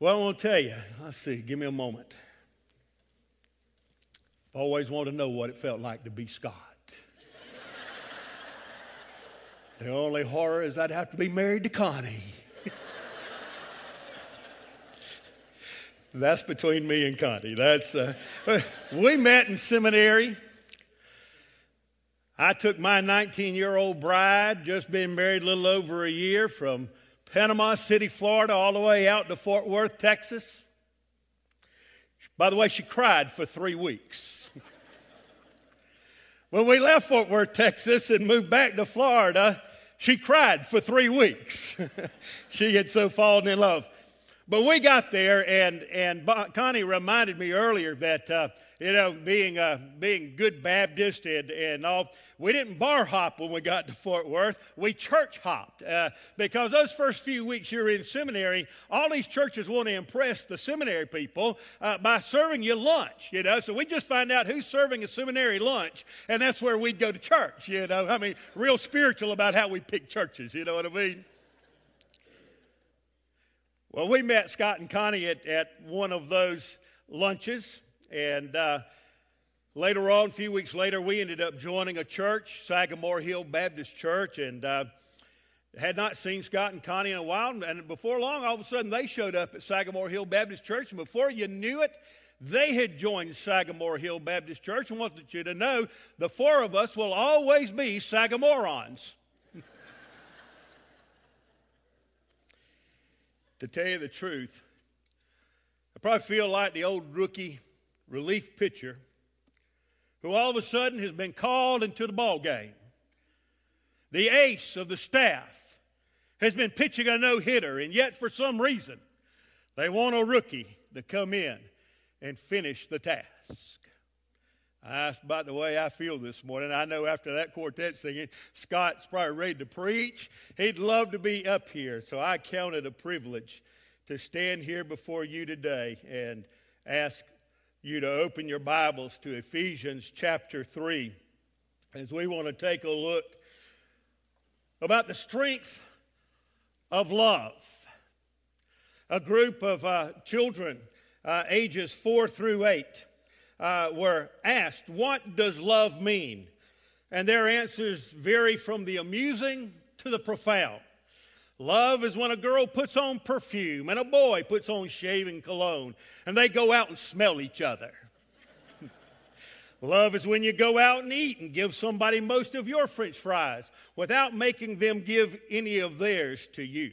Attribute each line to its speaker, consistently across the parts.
Speaker 1: Well, I want to tell you, let's see, give me a moment. I always wanted to know what it felt like to be Scott. the only horror is I'd have to be married to Connie. That's between me and Connie. That's uh, we met in seminary. I took my 19 year old bride, just been married a little over a year, from Panama City, Florida, all the way out to Fort Worth, Texas. By the way, she cried for three weeks. when we left Fort Worth, Texas, and moved back to Florida, she cried for three weeks. she had so fallen in love. But we got there, and, and Connie reminded me earlier that, uh, you know, being, uh, being good Baptist and, and all, we didn't bar hop when we got to Fort Worth. We church hopped uh, because those first few weeks you're in seminary, all these churches want to impress the seminary people uh, by serving you lunch, you know. So we just find out who's serving a seminary lunch, and that's where we'd go to church, you know. I mean, real spiritual about how we pick churches, you know what I mean? Well, we met Scott and Connie at, at one of those lunches, and uh, later on, a few weeks later, we ended up joining a church, Sagamore Hill Baptist Church, and uh, had not seen Scott and Connie in a while. And before long, all of a sudden, they showed up at Sagamore Hill Baptist Church, and before you knew it, they had joined Sagamore Hill Baptist Church and wanted you to know the four of us will always be Sagamorons. to tell you the truth, I probably feel like the old rookie relief pitcher who all of a sudden has been called into the ball game. The ace of the staff has been pitching a no hitter, and yet for some reason they want a rookie to come in and finish the task. That's about the way I feel this morning. I know after that quartet singing, Scott's probably ready to preach. He'd love to be up here. So I count it a privilege to stand here before you today and ask you to open your Bibles to Ephesians chapter 3 as we want to take a look about the strength of love. A group of uh, children, uh, ages 4 through 8 uh, were asked, What does love mean? And their answers vary from the amusing to the profound. Love is when a girl puts on perfume and a boy puts on shaving cologne and they go out and smell each other. Love is when you go out and eat and give somebody most of your french fries without making them give any of theirs to you.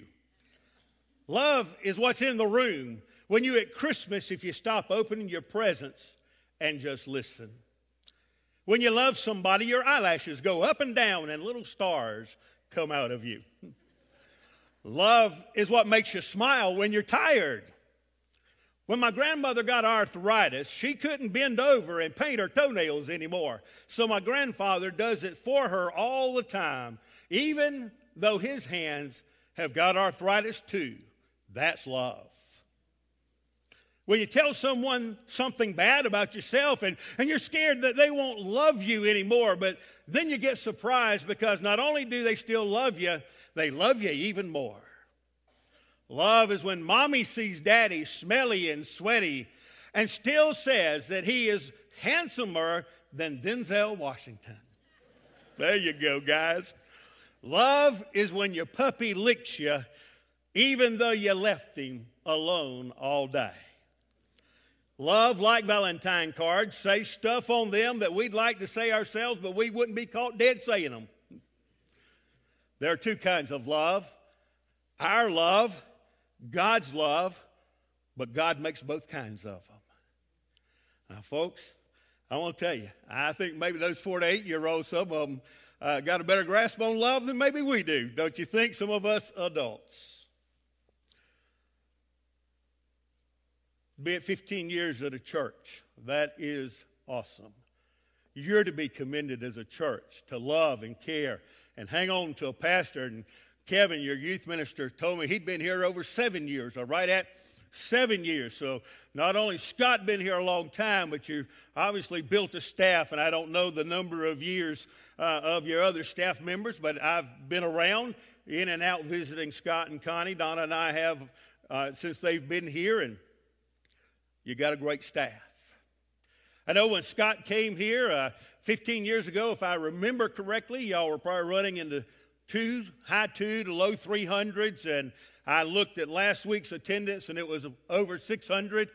Speaker 1: Love is what's in the room when you at Christmas, if you stop opening your presents and just listen. When you love somebody, your eyelashes go up and down and little stars come out of you. Love is what makes you smile when you're tired. When my grandmother got arthritis, she couldn't bend over and paint her toenails anymore. So my grandfather does it for her all the time, even though his hands have got arthritis too. That's love. When you tell someone something bad about yourself and, and you're scared that they won't love you anymore, but then you get surprised because not only do they still love you, they love you even more. Love is when mommy sees daddy smelly and sweaty and still says that he is handsomer than Denzel Washington. There you go, guys. Love is when your puppy licks you even though you left him alone all day. Love, like Valentine cards, say stuff on them that we'd like to say ourselves, but we wouldn't be caught dead saying them. There are two kinds of love our love, God's love, but God makes both kinds of them. Now, folks, I want to tell you, I think maybe those four to eight year olds, some of them uh, got a better grasp on love than maybe we do. Don't you think? Some of us adults. be it 15 years at a church. That is awesome. You're to be commended as a church to love and care and hang on to a pastor. And Kevin, your youth minister, told me he'd been here over seven years, or right at seven years. So not only Scott been here a long time, but you've obviously built a staff, and I don't know the number of years uh, of your other staff members, but I've been around in and out visiting Scott and Connie. Donna and I have uh, since they've been here, and you got a great staff. I know when Scott came here uh, 15 years ago, if I remember correctly, y'all were probably running into two, high two to low 300s, and I looked at last week's attendance and it was over 600.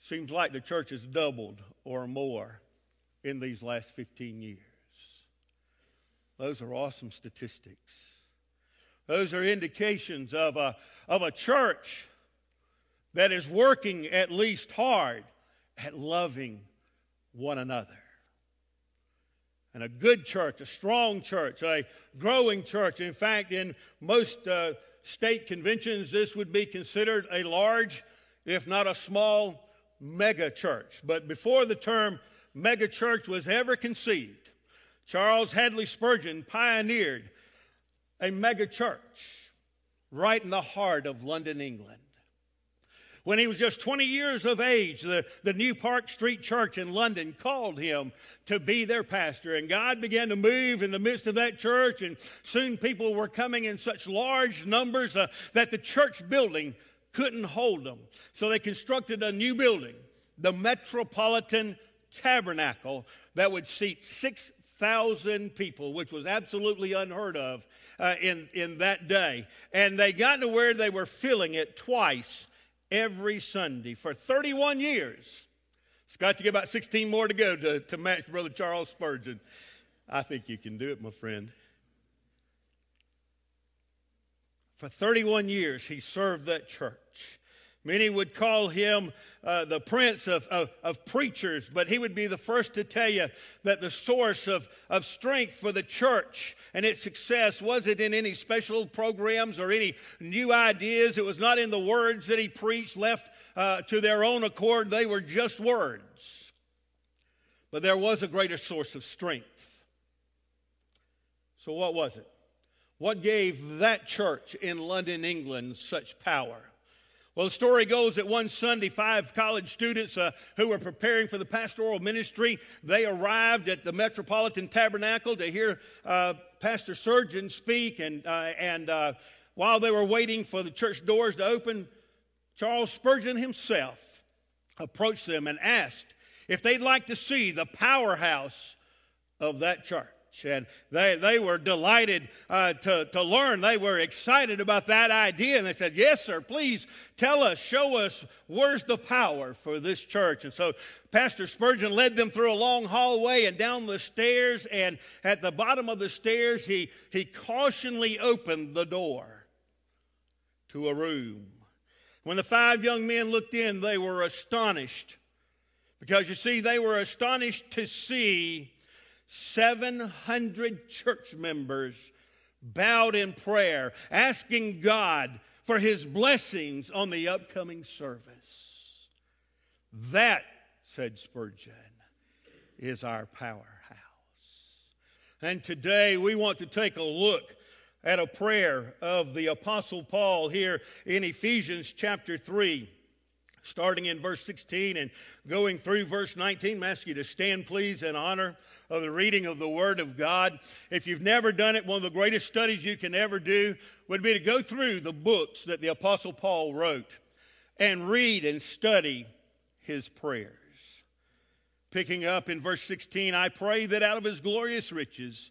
Speaker 1: Seems like the church has doubled or more in these last 15 years. Those are awesome statistics. Those are indications of a, of a church that is working at least hard at loving one another. And a good church, a strong church, a growing church. In fact, in most uh, state conventions, this would be considered a large, if not a small, mega church. But before the term mega church was ever conceived, Charles Haddon Spurgeon pioneered a mega church right in the heart of London, England. When he was just 20 years of age, the, the New Park Street Church in London called him to be their pastor. And God began to move in the midst of that church, and soon people were coming in such large numbers uh, that the church building couldn't hold them. So they constructed a new building, the Metropolitan Tabernacle, that would seat 6,000 people, which was absolutely unheard of uh, in, in that day. And they got to where they were filling it twice every Sunday for 31 years. Scott, you got about 16 more to go to, to match Brother Charles Spurgeon. I think you can do it, my friend. For 31 years, he served that church. Many would call him uh, the prince of, of, of, preachers, but he would be the first to tell you that the source of, of strength for the church and its success wasn't in any special programs or any new ideas. It was not in the words that he preached left uh, to their own accord, they were just words. But there was a greater source of strength. So, what was it? What gave that church in London, England, such power? Well, the story goes that one Sunday, five college students uh, who were preparing for the pastoral ministry, they arrived at the Metropolitan Tabernacle to hear uh, Pastor Spurgeon speak. And, uh, and uh, while they were waiting for the church doors to open, Charles Spurgeon himself approached them and asked if they'd like to see the powerhouse of that church. And they, they were delighted uh, to, to learn. They were excited about that idea. And they said, Yes, sir, please tell us, show us where's the power for this church. And so Pastor Spurgeon led them through a long hallway and down the stairs. And at the bottom of the stairs, he, he cautionally opened the door to a room. When the five young men looked in, they were astonished. Because you see, they were astonished to see 700 church members bowed in prayer, asking God for his blessings on the upcoming service. That, said Spurgeon, is our powerhouse. And today we want to take a look at a prayer of the Apostle Paul here in Ephesians chapter 3 starting in verse 16 and going through verse 19. I ask you to stand, please, in honor of the reading of the Word of God. If you've never done it, one of the greatest studies you can ever do would be to go through the books that the Apostle Paul wrote and read and study his prayers. Picking up in verse 16, I pray that out of his glorious riches,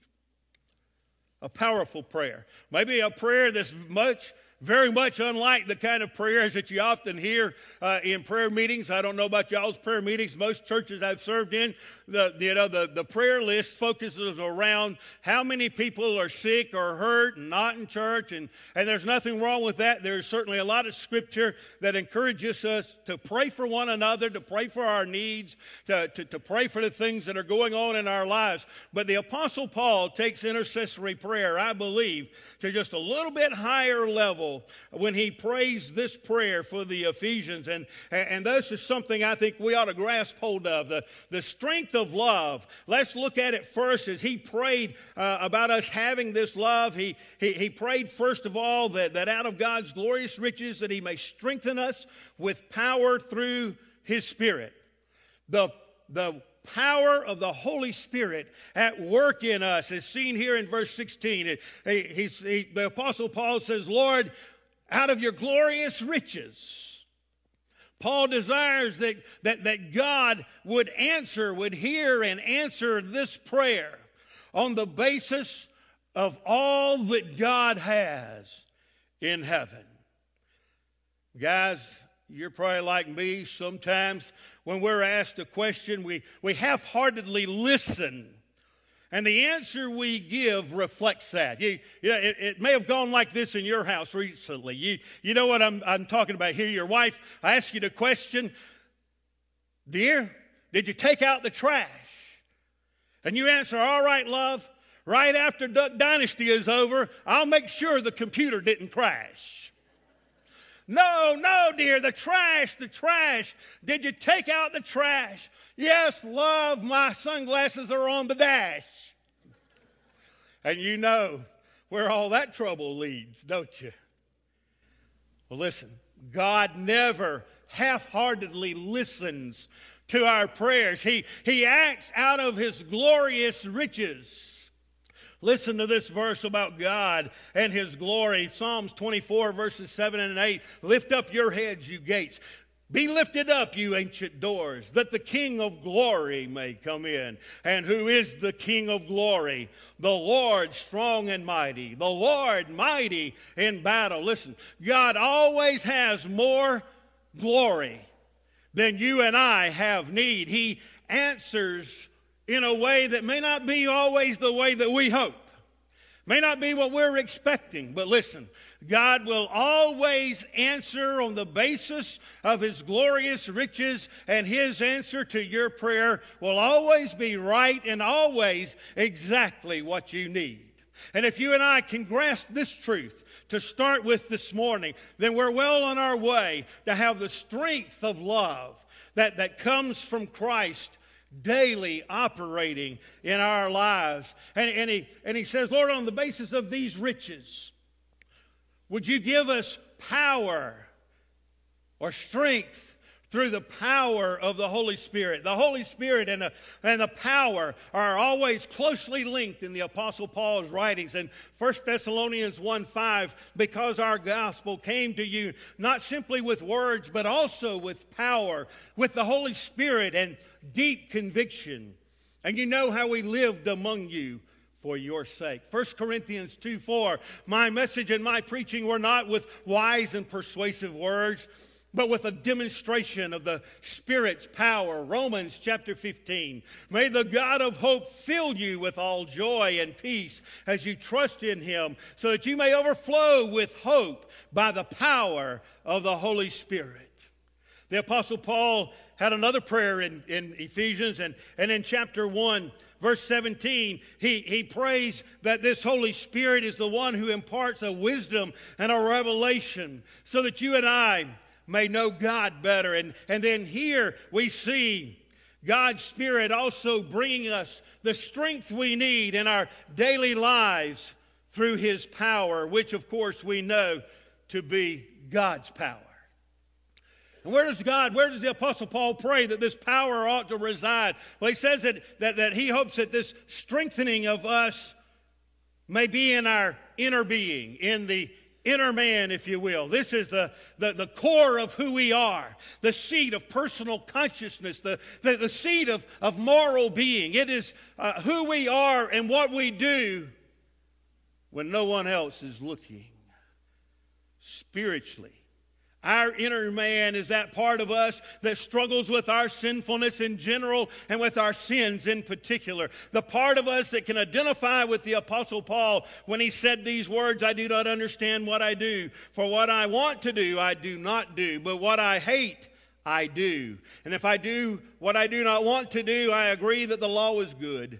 Speaker 1: A powerful prayer. Maybe a prayer that's much very much unlike the kind of prayers that you often hear uh, in prayer meetings. I don't know about y'all's prayer meetings. Most churches I've served in, the, you know, the, the prayer list focuses around how many people are sick or hurt and not in church. And, and there's nothing wrong with that. There's certainly a lot of scripture that encourages us to pray for one another, to pray for our needs, to, to, to pray for the things that are going on in our lives. But the Apostle Paul takes intercessory prayer, I believe, to just a little bit higher level when he prays this prayer for the Ephesians. And, and this is something I think we ought to grasp hold of the, the strength of love. Let's look at it first as he prayed uh, about us having this love. He, he, he prayed, first of all, that, that out of God's glorious riches, that he may strengthen us with power through his Spirit. The, the power of the Holy Spirit at work in us is seen here in verse 16. He, he, the Apostle Paul says, Lord, out of your glorious riches. Paul desires that, that, that God would answer, would hear and answer this prayer on the basis of all that God has in heaven. Guys, you're probably like me. Sometimes when we're asked a question, we, we half heartedly listen. And the answer we give reflects that. You, you know, it, it, may have gone like this in your house recently. You, you know what I'm, I'm talking about here. Your wife asked you the question, Dear, did you take out the trash? And you answer, All right, love. Right after Duck Dynasty is over, I'll make sure the computer didn't crash. No, no, dear, the trash, the trash. Did you take out the trash? Yes, love, my sunglasses are on the dash. And you know where all that trouble leads, don't you? Well, listen, God never half heartedly listens to our prayers. He, he acts out of His glorious riches. Listen to this verse about God and His glory. Psalms 24, verses 7 and 8. Lift up your heads, you gates. Be lifted up, you ancient doors, that the King of glory may come in. And who is the King of glory? The Lord strong and mighty, the Lord mighty in battle. Listen, God always has more glory than you and I have need. He answers in a way that may not be always the way that we hope. May not be what we're expecting, but listen, God will always answer on the basis of His glorious riches, and His answer to your prayer will always be right and always exactly what you need. And if you and I can grasp this truth to start with this morning, then we're well on our way to have the strength of love that, that comes from Christ daily operating in our lives. And, and, he, and he says, Lord, on the basis of these riches, would you give us power or strength through the power of the Holy Spirit. The Holy Spirit and the, and the power are always closely linked in the Apostle Paul's writings. In 1 Thessalonians 1 5, because our gospel came to you not simply with words, but also with power, with the Holy Spirit and deep conviction. And you know how we lived among you for your sake. 1 Corinthians 2 4, my message and my preaching were not with wise and persuasive words but with a demonstration of the Spirit's power. Romans chapter 15. May the God of hope fill you with all joy and peace as you trust in Him, so that you may overflow with hope by the power of the Holy Spirit. The Apostle Paul had another prayer in, in Ephesians, and, and in chapter 1, verse 17, he, he prays that this Holy Spirit is the one who imparts a wisdom and a revelation so that you and I may know God better. And, and then here we see God's Spirit also bringing us the strength we need in our daily lives through His power, which of course we know to be God's power. And where does God, where does the Apostle Paul pray that this power ought to reside? Well, he says that, that, that he hopes that this strengthening of us may be in our inner being, in the inner man, if you will. This is the, the, the core of who we are, the seat of personal consciousness, the, the, the seat of, of moral being. It is uh, who we are and what we do when no one else is looking. Spiritually, our inner man is that part of us that struggles with our sinfulness in general and with our sins in particular. The part of us that can identify with the Apostle Paul when he said these words I do not understand what I do. For what I want to do, I do not do. But what I hate, I do. And if I do what I do not want to do, I agree that the law is good.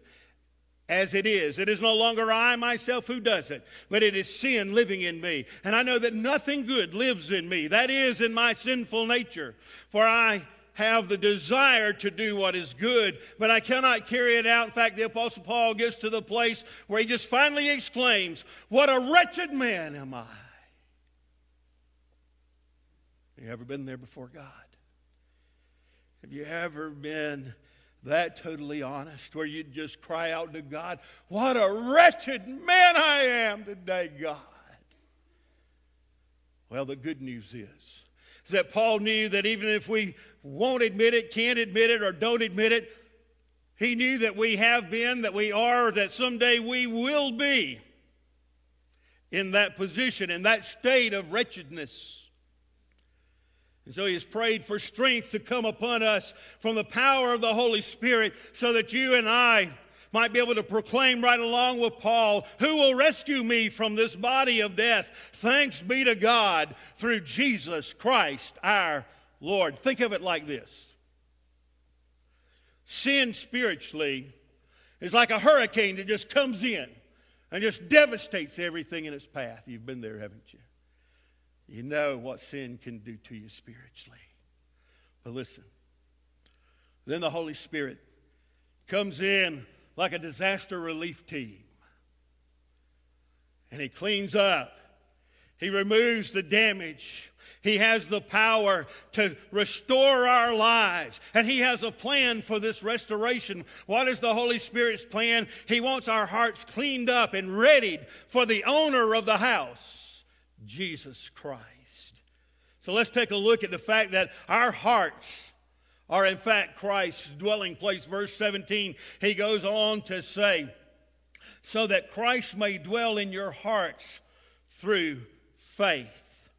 Speaker 1: As it is. It is no longer I myself who does it, but it is sin living in me. And I know that nothing good lives in me, that is, in my sinful nature. For I have the desire to do what is good, but I cannot carry it out. In fact, the Apostle Paul gets to the place where he just finally exclaims, What a wretched man am I! Have you ever been there before God? Have you ever been that totally honest where you just cry out to God, What a wretched man I am today, God? Well, the good news is, is that Paul knew that even if we won't admit it, can't admit it, or don't admit it, he knew that we have been, that we are, that someday we will be in that position, in that state of wretchedness. And so he has prayed for strength to come upon us from the power of the Holy Spirit so that you and I might be able to proclaim right along with Paul, Who will rescue me from this body of death? Thanks be to God through Jesus Christ our Lord. Think of it like this sin spiritually is like a hurricane that just comes in and just devastates everything in its path. You've been there, haven't you? You know what sin can do to you spiritually. But listen, then the Holy Spirit comes in like a disaster relief team. And he cleans up. He removes the damage. He has the power to restore our lives. And He has a plan for this restoration. What is the Holy Spirit's plan? He wants our hearts cleaned up and readied for the owner of the house. Jesus Christ. So let's take a look at the fact that our hearts are, in fact, Christ's dwelling place. Verse 17, he goes on to say, so that Christ may dwell in your hearts through faith.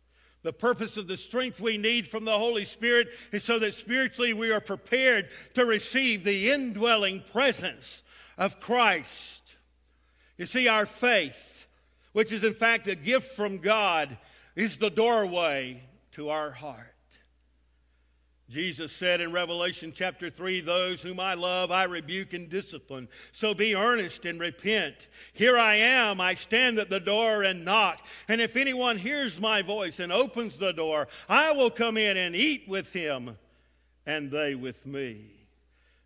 Speaker 1: The purpose of the strength we need from the Holy Spirit is so that spiritually we are prepared to receive the indwelling presence of Christ. You see, our faith which is in fact a gift from God, is the doorway to our heart. Jesus said in Revelation chapter 3, Those whom I love, I rebuke and discipline. So be earnest and repent. Here I am, I stand at the door and knock. And if anyone hears my voice and opens the door, I will come in and eat with him, and they with me.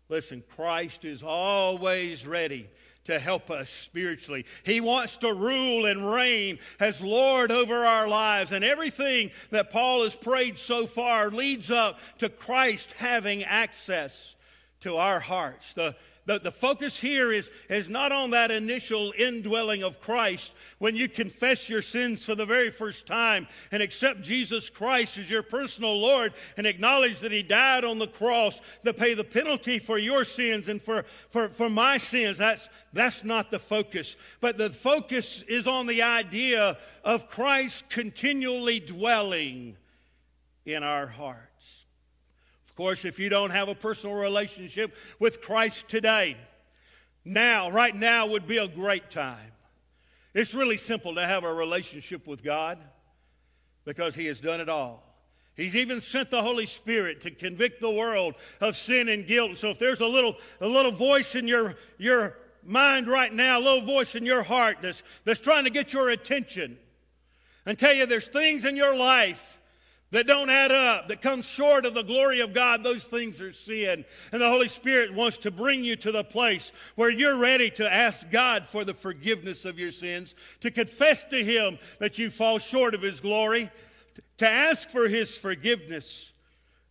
Speaker 1: Listen, Christ is always ready to help us spiritually. He wants to rule and reign as Lord over our lives. And everything that Paul has prayed so far leads up to Christ having access to our hearts. The, the, the focus here is, is not on that initial indwelling of Christ when you confess your sins for the very first time and accept Jesus Christ as your personal Lord and acknowledge that He died on the cross to pay the penalty for your sins and for, for, for my sins. That's, that's not the focus. But the focus is on the idea of Christ continually dwelling in our heart course, if you don't have a personal relationship with Christ today, now, right now would be a great time. It's really simple to have a relationship with God because He has done it all. He's even sent the Holy Spirit to convict the world of sin and guilt. So if there's a little, a little voice in your, your mind right now, a little voice in your heart that's, that's trying to get your attention and tell you there's things in your life that don't add up, that come short of the glory of God, those things are sin. And the Holy Spirit wants to bring you to the place where you're ready to ask God for the forgiveness of your sins, to confess to Him that you fall short of His glory, to ask for His forgiveness,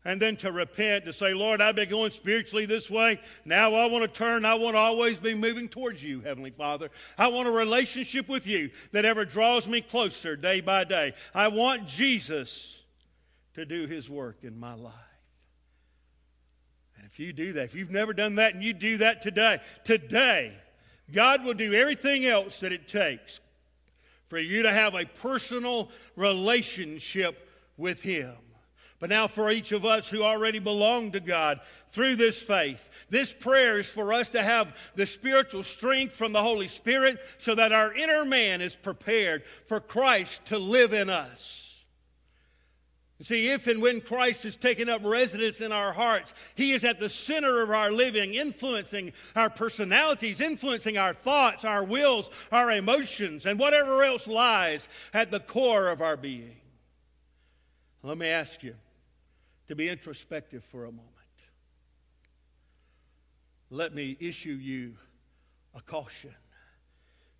Speaker 1: and then to repent, to say, Lord, I've been going spiritually this way. Now I want to turn. I want to always be moving towards you, Heavenly Father. I want a relationship with you that ever draws me closer day by day. I want Jesus to do His work in my life. And if you do that, if you've never done that and you do that today, today, God will do everything else that it takes for you to have a personal relationship with Him. But now, for each of us who already belong to God through this faith, this prayer is for us to have the spiritual strength from the Holy Spirit so that our inner man is prepared for Christ to live in us. See, if and when Christ is taking up residence in our hearts, He is at the center of our living, influencing our personalities, influencing our thoughts, our wills, our emotions, and whatever else lies at the core of our being. Let me ask you to be introspective for a moment. Let me issue you a caution.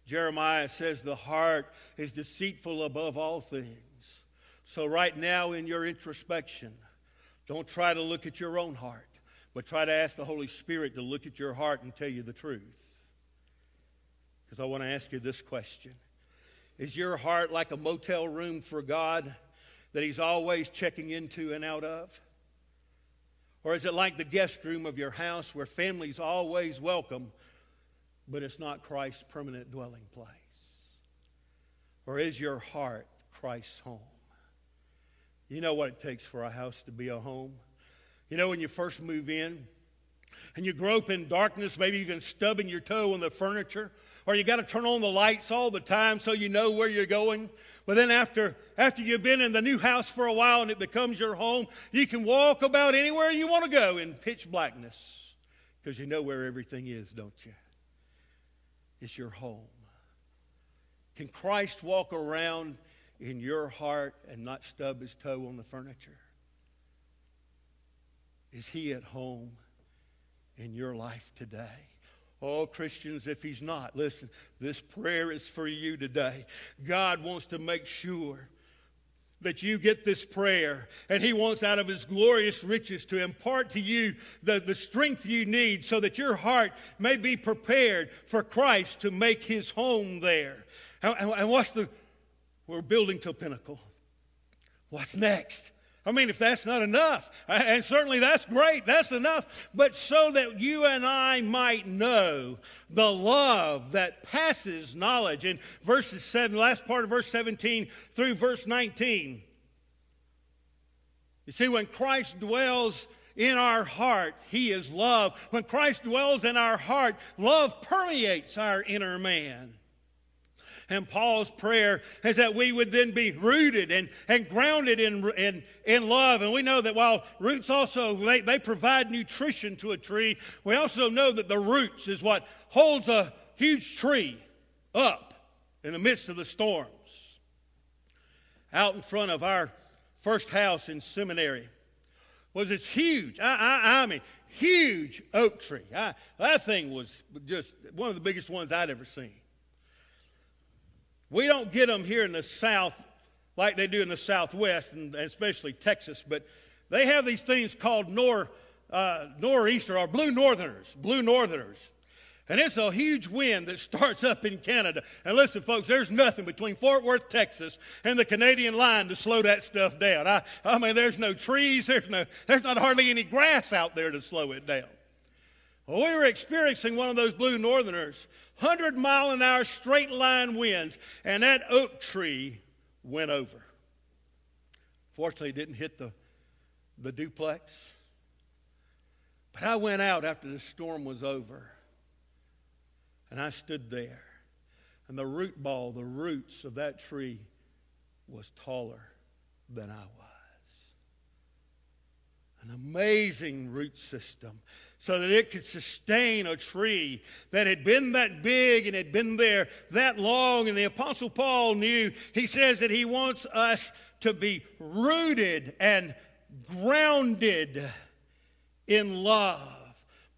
Speaker 1: Jeremiah says the heart is deceitful above all things so, right now in your introspection, don't try to look at your own heart, but try to ask the Holy Spirit to look at your heart and tell you the truth. Because I want to ask you this question Is your heart like a motel room for God that He's always checking into and out of? Or is it like the guest room of your house where family's always welcome, but it's not Christ's permanent dwelling place? Or is your heart Christ's home? You know what it takes for a house to be a home. You know, when you first move in and you grope in darkness, maybe even stubbing your toe on the furniture, or you got to turn on the lights all the time so you know where you're going. But then after, after you've been in the new house for a while and it becomes your home, you can walk about anywhere you want to go in pitch blackness because you know where everything is, don't you? It's your home. Can Christ walk around in your heart and not stub his toe on the furniture? Is he at home in your life today? Oh, Christians, if he's not, listen, this prayer is for you today. God wants to make sure that you get this prayer, and He wants out of His glorious riches to impart to you the, the strength you need so that your heart may be prepared for Christ to make His home there. And, and, and what's the we're building to a pinnacle. What's next? I mean, if that's not enough, and certainly that's great, that's enough, but so that you and I might know the love that passes knowledge. In verses 7, last part of verse 17 through verse 19. You see, when Christ dwells in our heart, He is love. When Christ dwells in our heart, love permeates our inner man. And Paul's prayer is that we would then be rooted and, and grounded in, in, in love. And we know that while roots also, they, they provide nutrition to a tree, we also know that the roots is what holds a huge tree up in the midst of the storms. Out in front of our first house in seminary was this huge, I, I, I mean, huge oak tree. I, that thing was just one of the biggest ones I'd ever seen. We don't get them here in the South like they do in the Southwest, and especially Texas, but they have these things called nor, uh, nor'easter or blue northerners, blue northerners. And it's a huge wind that starts up in Canada. And listen, folks, there's nothing between Fort Worth, Texas, and the Canadian line to slow that stuff down. I, I mean, there's no trees, there's, no, there's not hardly any grass out there to slow it down. Well, we were experiencing one of those blue northerners, 100 mile an hour straight line winds, and that oak tree went over. Fortunately, it didn't hit the, the duplex. But I went out after the storm was over, and I stood there, and the root ball, the roots of that tree, was taller than I was an amazing root system so that it could sustain a tree that had been that big and had been there that long. And the Apostle Paul knew, he says that he wants us to be rooted and grounded in love.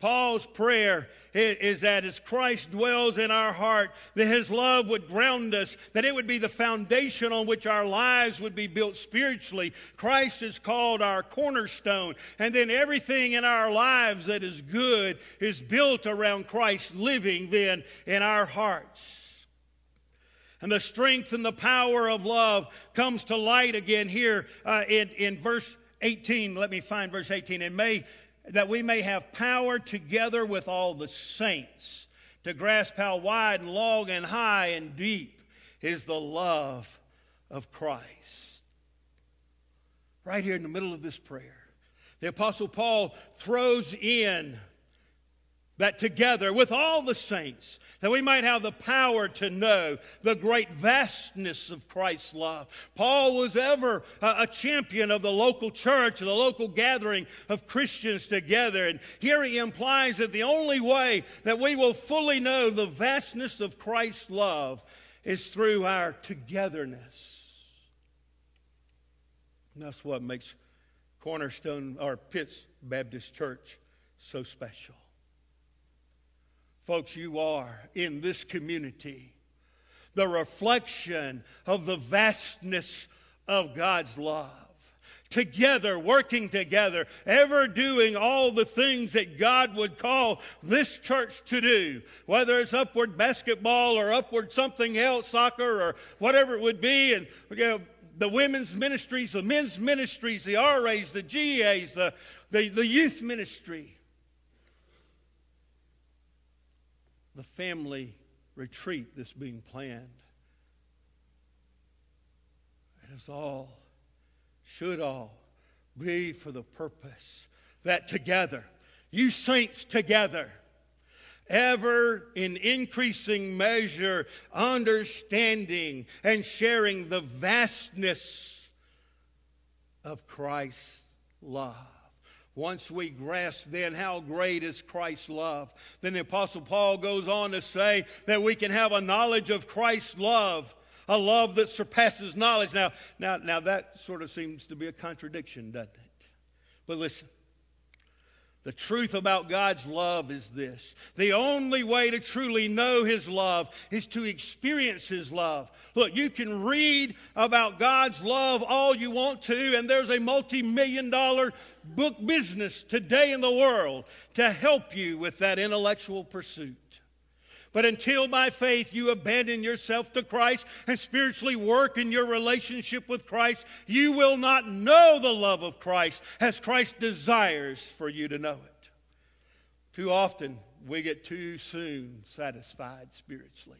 Speaker 1: Paul's prayer is that as Christ dwells in our heart, that his love would ground us, that it would be the foundation on which our lives would be built spiritually. Christ is called our cornerstone, and then everything in our lives that is good is built around Christ living then in our hearts. And the strength and the power of love comes to light again here uh, in, in verse 18. Let me find verse 18. And may that we may have power together with all the saints to grasp how wide and long and high and deep is the love of Christ. Right here in the middle of this prayer, the Apostle Paul throws in that together with all the saints that we might have the power to know the great vastness of christ's love. Paul was ever a, champion of the local church the local gathering of christians together. And here he implies that the only way that we will fully know the vastness of christ's love is through our togetherness. And that's what makes cornerstone or pitts baptist church so special Folks, you are in this community the reflection of the vastness of God's love. Together, working together, ever doing all the things that God would call this church to do, whether it's upward basketball or upward something else, soccer or whatever it would be. And you know, the women's ministries, the men's ministries, the RAs, the GAs, the, the, the youth ministry. The family retreat that's being planned. It is all, should all, be for the purpose that together, you saints together, ever in increasing measure, understanding and sharing the vastness of Christ's love. Once we grasp then how great is Christ's love, then the Apostle Paul goes on to say that we can have a knowledge of Christ's love, a love that surpasses knowledge. Now, now, now that sort of seems to be a contradiction, doesn't it? But listen, the truth about God's love is this the only way to truly know His love is to experience His love. Look, you can read about God's love all you want to, and there's a multi million dollar book business today in the world to help you with that intellectual pursuit. But until by faith you abandon yourself to Christ and spiritually work in your relationship with Christ, you will not know the love of Christ as Christ desires for you to know it. Too often we get too soon satisfied spiritually.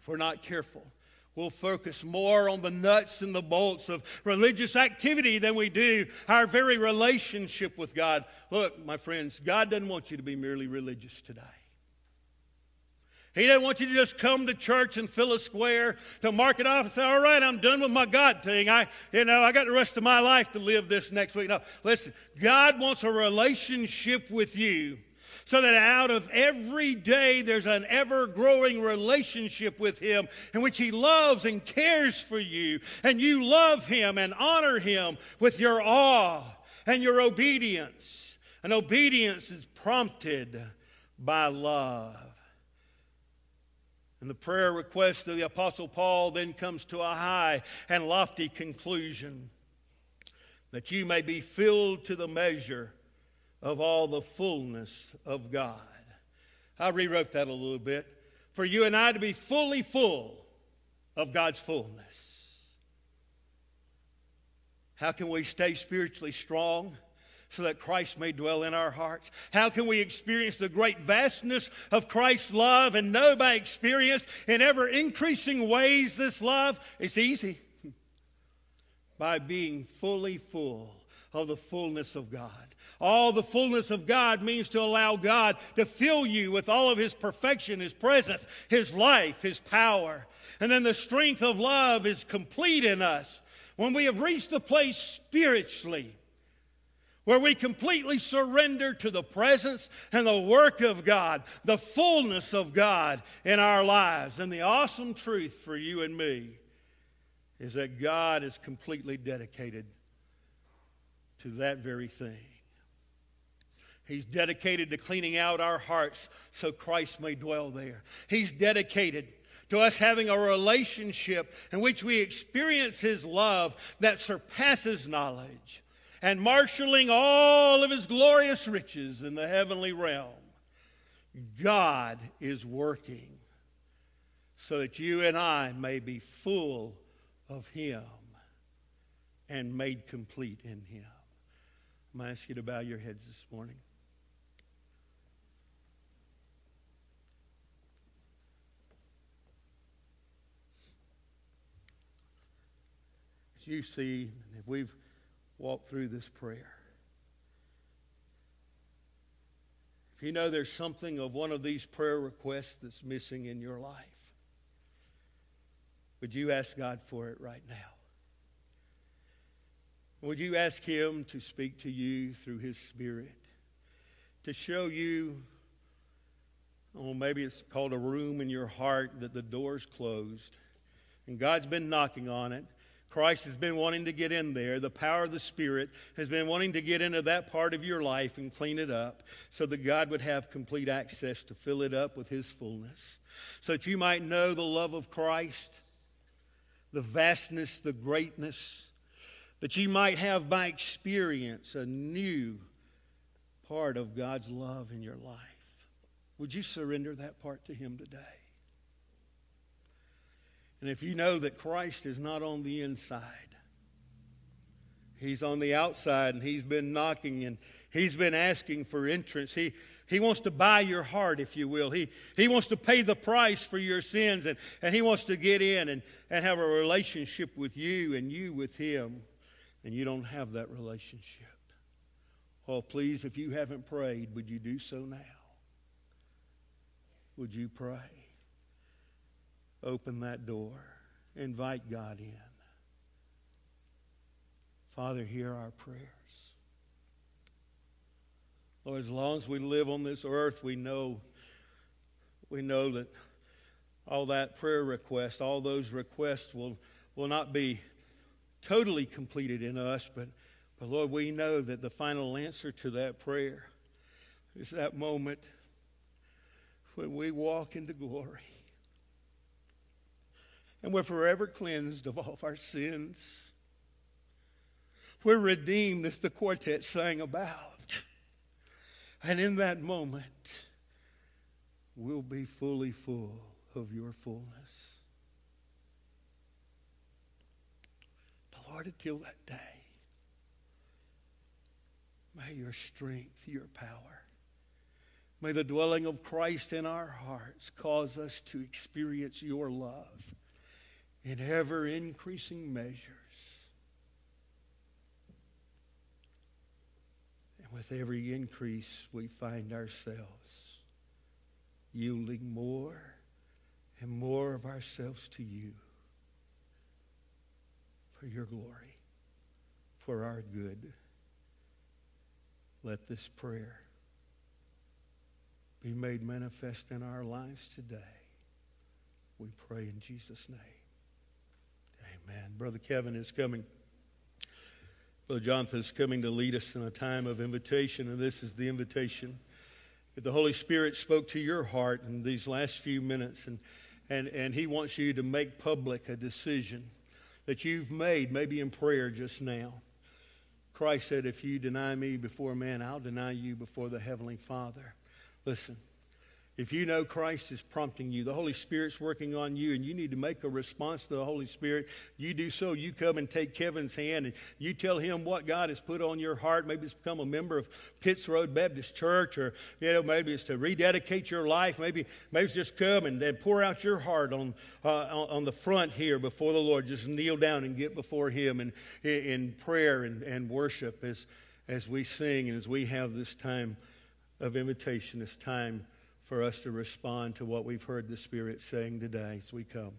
Speaker 1: If we're not careful, We'll focus more on the nuts and the bolts of religious activity than we do our very relationship with God. Look, my friends, God doesn't want you to be merely religious today. He doesn't want you to just come to church and fill a square to mark it off and say, all right, I'm done with my God thing. I, you know, I got the rest of my life to live this next week. No, listen, God wants a relationship with you so that out of every day there's an ever growing relationship with Him in which He loves and cares for you, and you love Him and honor Him with your awe and your obedience. And obedience is prompted by love. And the prayer request of the Apostle Paul then comes to a high and lofty conclusion that you may be filled to the measure of all the fullness of God. I rewrote that a little bit. For you and I to be fully full of God's fullness. How can we stay spiritually strong? so that Christ may dwell in our hearts? How can we experience the great vastness of Christ's love and know by experience in ever increasing ways this love? It's easy. by being fully full of the fullness of God. All the fullness of God means to allow God to fill you with all of His perfection, His presence, His life, His power. And then the strength of love is complete in us when we have reached the place spiritually where we completely surrender to the presence and the work of God, the fullness of God in our lives. And the awesome truth for you and me is that God is completely dedicated to that very thing. He's dedicated to cleaning out our hearts so Christ may dwell there. He's dedicated to us having a relationship in which we experience His love that surpasses knowledge and marshaling all of His glorious riches in the heavenly realm. God is working so that you and I may be full of Him and made complete in Him. I'm going to ask you to bow your heads this morning. As you see, if we've walked through this prayer, If you know there's something of one of these prayer requests that's missing in your life, would you ask God for it right now? Would you ask Him to speak to you through His Spirit, to show you, oh, maybe it's called a room in your heart that the door's closed, and God's been knocking on it. Christ has been wanting to get in there. The power of the Spirit has been wanting to get into that part of your life and clean it up so that God would have complete access to fill it up with His fullness. So that you might know the love of Christ, the vastness, the greatness, that you might have by experience a new part of God's love in your life. Would you surrender that part to Him today? And if you know that Christ is not on the inside, He's on the outside and He's been knocking and He's been asking for entrance. He, he wants to buy your heart, if you will. He, he wants to pay the price for your sins and, and He wants to get in and, and have a relationship with you and you with Him and you don't have that relationship. Oh, please, if you haven't prayed, would you do so now? Would you pray? Open that door. Invite God in. Father, hear our prayers. Lord, as long as we live on this earth, we know, we know that all that prayer request, all those requests will, will not be totally completed in us, but, but Lord, we know that the final answer to that prayer is that moment when we walk into glory and we're forever cleansed of all of our sins. We're redeemed, as the quartet sang about. And in that moment, we'll be fully full of your fullness. Lord, until that day, may your strength, your power, may the dwelling of Christ in our hearts cause us to experience your love in ever increasing measures. And with every increase, we find ourselves yielding more and more of ourselves to you for your glory, for our good. Let this prayer be made manifest in our lives today. We pray in Jesus' name. Amen. Brother Kevin is coming. Brother Jonathan is coming to lead us in a time of invitation, and this is the invitation. If the Holy Spirit spoke to your heart in these last few minutes, and, and, and He wants you to make public a decision that you've made, maybe in prayer just now. Christ said, If you deny me before man, I'll deny you before the Heavenly Father. Listen. If you know Christ is prompting you, the Holy Spirit's working on you, and you need to make a response to the Holy Spirit, you do so. You come and take Kevin's hand and you tell him what God has put on your heart. Maybe it's become a member of Pitts Road Baptist Church, or you know, maybe it's to rededicate your life. Maybe, maybe it's just come and, and pour out your heart on, uh, on the front here before the Lord. Just kneel down and get before Him in, in prayer and, and worship as, as we sing and as we have this time of invitation, this time for us to respond to what we've heard the Spirit saying today as we come.